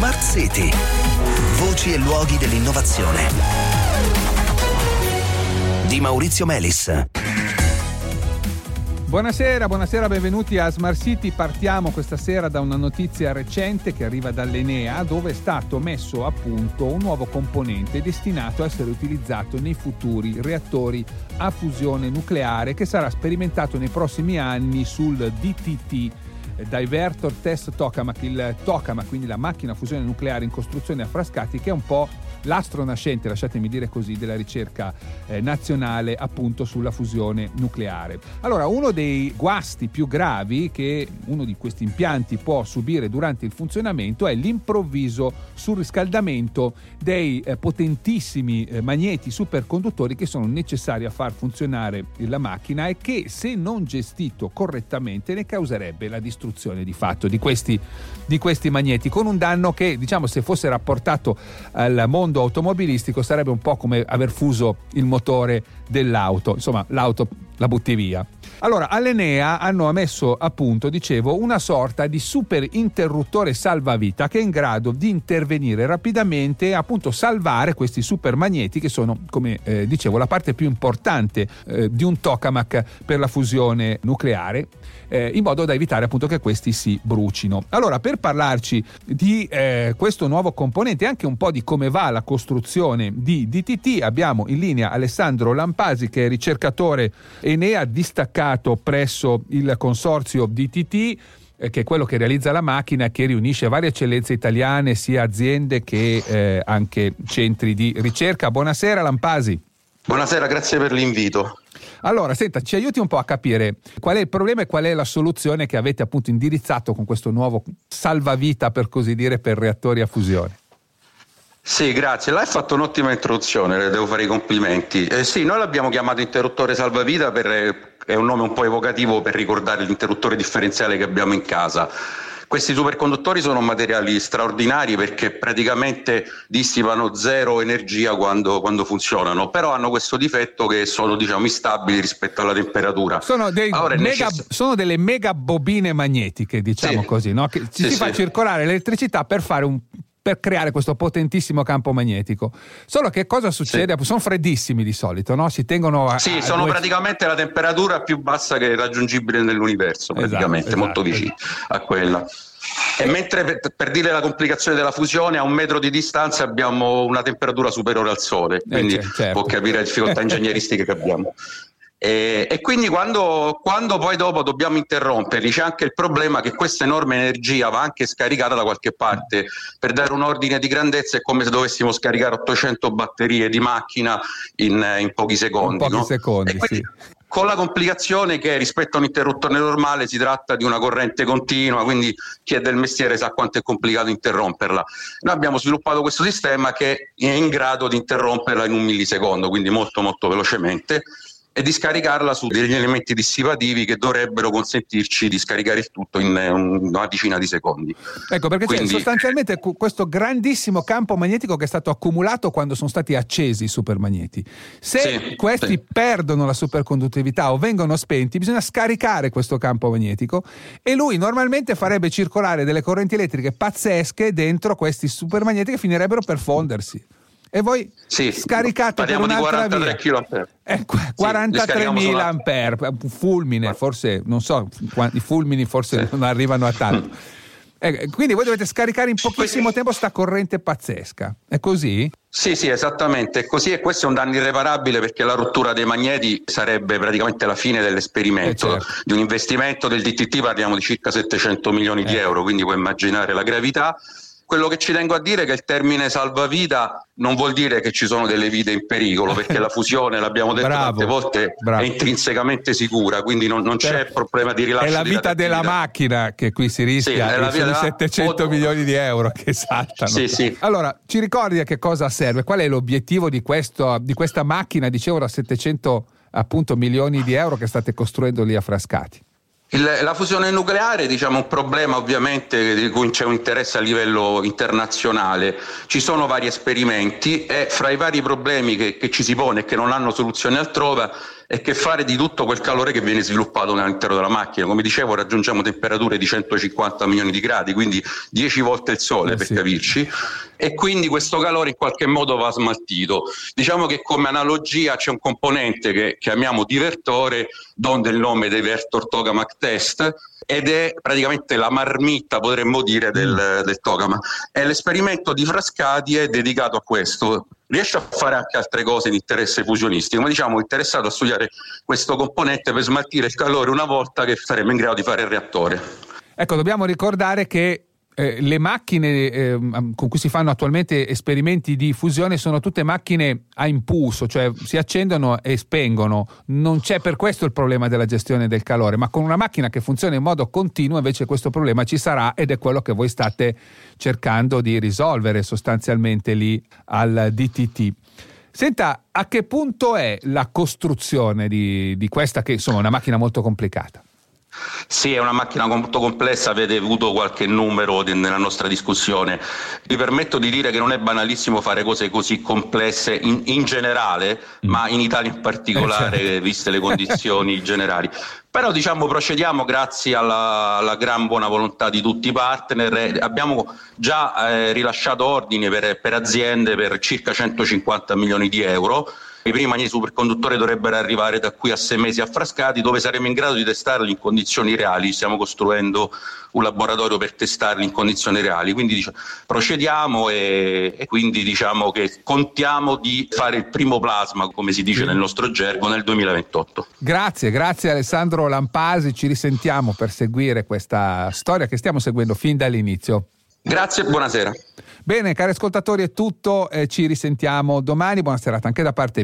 Smart City. Voci e luoghi dell'innovazione. Di Maurizio Melis. Buonasera, buonasera, benvenuti a Smart City. Partiamo questa sera da una notizia recente che arriva dall'Enea dove è stato messo a punto un nuovo componente destinato a essere utilizzato nei futuri reattori a fusione nucleare che sarà sperimentato nei prossimi anni sul DTT. Divertor Test Tokamak, il Tokamak, quindi la macchina a fusione nucleare in costruzione a Frascati, che è un po' l'astro nascente, lasciatemi dire così, della ricerca eh, nazionale appunto sulla fusione nucleare. Allora, uno dei guasti più gravi che uno di questi impianti può subire durante il funzionamento è l'improvviso surriscaldamento dei eh, potentissimi eh, magneti superconduttori che sono necessari a far funzionare la macchina e che se non gestito correttamente ne causerebbe la distruzione di fatto di questi, di questi magneti con un danno che diciamo se fosse rapportato al mondo mondo automobilistico sarebbe un po' come aver fuso il motore dell'auto, insomma l'auto la butti via. Allora, all'Enea hanno messo a punto, dicevo, una sorta di super interruttore salvavita che è in grado di intervenire rapidamente e appunto salvare questi super magneti che sono, come eh, dicevo, la parte più importante eh, di un tokamak per la fusione nucleare, eh, in modo da evitare appunto che questi si brucino. Allora, per parlarci di eh, questo nuovo componente e anche un po' di come va la costruzione di DTT, abbiamo in linea Alessandro Lampasi che è ricercatore Enea distaccato creato presso il consorzio DTT eh, che è quello che realizza la macchina che riunisce varie eccellenze italiane, sia aziende che eh, anche centri di ricerca. Buonasera Lampasi. Buonasera, grazie per l'invito. Allora, senta, ci aiuti un po' a capire qual è il problema e qual è la soluzione che avete appunto indirizzato con questo nuovo salvavita, per così dire, per reattori a fusione. Sì, grazie. L'hai fatto un'ottima introduzione, le devo fare i complimenti. Eh, sì, noi l'abbiamo chiamato interruttore salvavita per è un nome un po' evocativo per ricordare l'interruttore differenziale che abbiamo in casa. Questi superconduttori sono materiali straordinari perché praticamente dissipano zero energia quando, quando, funzionano, però hanno questo difetto che sono diciamo, instabili rispetto alla temperatura. Sono, mega, necess- sono delle mega bobine magnetiche, diciamo sì. così, no? che ci sì, si sì. fa circolare l'elettricità per fare un per creare questo potentissimo campo magnetico. Solo che cosa succede? Sì. Sono freddissimi di solito, no? Si tengono a. Sì, a sono due... praticamente la temperatura più bassa che è raggiungibile nell'universo, esatto, praticamente, esatto, molto esatto. vicino a quella. E mentre per, per, dire la complicazione della fusione, a un metro di distanza abbiamo una temperatura superiore al Sole, eh, quindi eh, certo. può capire le difficoltà ingegneristiche che abbiamo. E, e, quindi quando, quando, poi dopo dobbiamo interromperli c'è anche il problema che questa enorme energia va anche scaricata da qualche parte. Per dare un ordine di grandezza è come se dovessimo scaricare 800 batterie di macchina in, in pochi secondi. In pochi no? secondi, quindi, sì. Con la complicazione che rispetto a un interruttore normale si tratta di una corrente continua, quindi chi è del mestiere sa quanto è complicato interromperla. Noi abbiamo sviluppato questo sistema che è in grado di interromperla in un millisecondo, quindi molto molto velocemente e di scaricarla su degli elementi dissipativi che dovrebbero consentirci di scaricare il tutto in una decina di secondi. Ecco, perché Quindi... c'è sostanzialmente questo grandissimo campo magnetico che è stato accumulato quando sono stati accesi i supermagneti. Se sì, questi sì. perdono la superconduttività o vengono spenti, bisogna scaricare questo campo magnetico e lui normalmente farebbe circolare delle correnti elettriche pazzesche dentro questi supermagneti che finirebbero per fondersi e voi sì, scaricate per un'altra di 43 via. Eh, 43.000 sì, ampere, fulmine, forse, non so, i fulmini forse sì. non arrivano a tanto. Eh, quindi voi dovete scaricare in pochissimo tempo sta corrente pazzesca, è così? Sì, sì, esattamente, è così e questo è un danno irreparabile perché la rottura dei magneti sarebbe praticamente la fine dell'esperimento. Eh certo. Di un investimento del DTT parliamo di circa 700 milioni eh. di euro, quindi puoi immaginare la gravità quello che ci tengo a dire è che il termine salvavita non vuol dire che ci sono delle vite in pericolo, perché la fusione, l'abbiamo detto bravo, tante volte, bravo. è intrinsecamente sicura, quindi non, non c'è certo. problema di rilascio. È la vita della macchina che qui si rischia, sì, sono 700 milioni di euro che saltano. Sì, sì. Allora, ci ricordi a che cosa serve? Qual è l'obiettivo di, questo, di questa macchina, dicevo, da 700 appunto, milioni di euro che state costruendo lì a Frascati? Il, la fusione nucleare diciamo, è un problema ovviamente di cui c'è un interesse a livello internazionale. Ci sono vari esperimenti e fra i vari problemi che, che ci si pone e che non hanno soluzione altrove e che fare di tutto quel calore che viene sviluppato all'interno della macchina. Come dicevo, raggiungiamo temperature di 150 milioni di gradi, quindi 10 volte il sole eh per sì. capirci, e quindi questo calore in qualche modo va smaltito. Diciamo che come analogia c'è un componente che chiamiamo divertore, donde il nome dei Vertor Tokamak Test, ed è praticamente la marmitta, potremmo dire, del, mm. del tokamak. E l'esperimento di Frascati è dedicato a questo. Riesce a fare anche altre cose di interesse fusionistico, ma diciamo interessato a studiare questo componente per smaltire il calore una volta che saremo in grado di fare il reattore. Ecco, dobbiamo ricordare che eh, le macchine eh, con cui si fanno attualmente esperimenti di fusione sono tutte macchine a impulso, cioè si accendono e spengono. Non c'è per questo il problema della gestione del calore, ma con una macchina che funziona in modo continuo invece questo problema ci sarà ed è quello che voi state cercando di risolvere sostanzialmente lì al DTT. Senta, a che punto è la costruzione di, di questa che insomma è una macchina molto complicata? Sì, è una macchina molto complessa, avete avuto qualche numero nella nostra discussione. Mi permetto di dire che non è banalissimo fare cose così complesse in, in generale, mm. ma in Italia in particolare, eh, certo. viste le condizioni generali. Però diciamo procediamo grazie alla, alla, gran buona volontà di tutti i partner. Abbiamo già eh, rilasciato ordini per, per aziende per circa 150 milioni di euro i primi mani superconduttori dovrebbero arrivare da qui a sei mesi a Frascati, dove saremo in grado di testarli in condizioni reali. Stiamo costruendo un laboratorio per testarli in condizioni reali. Quindi diciamo, procediamo e, e, quindi diciamo che contiamo di fare il primo plasma, come si dice nel nostro gergo, nel 2028. Grazie, grazie Alessandro Lampasi. Ci risentiamo per seguire questa storia che stiamo seguendo fin dall'inizio. Grazie e buonasera. Bene, cari ascoltatori, è tutto. Eh, ci risentiamo domani. Buona serata anche da parte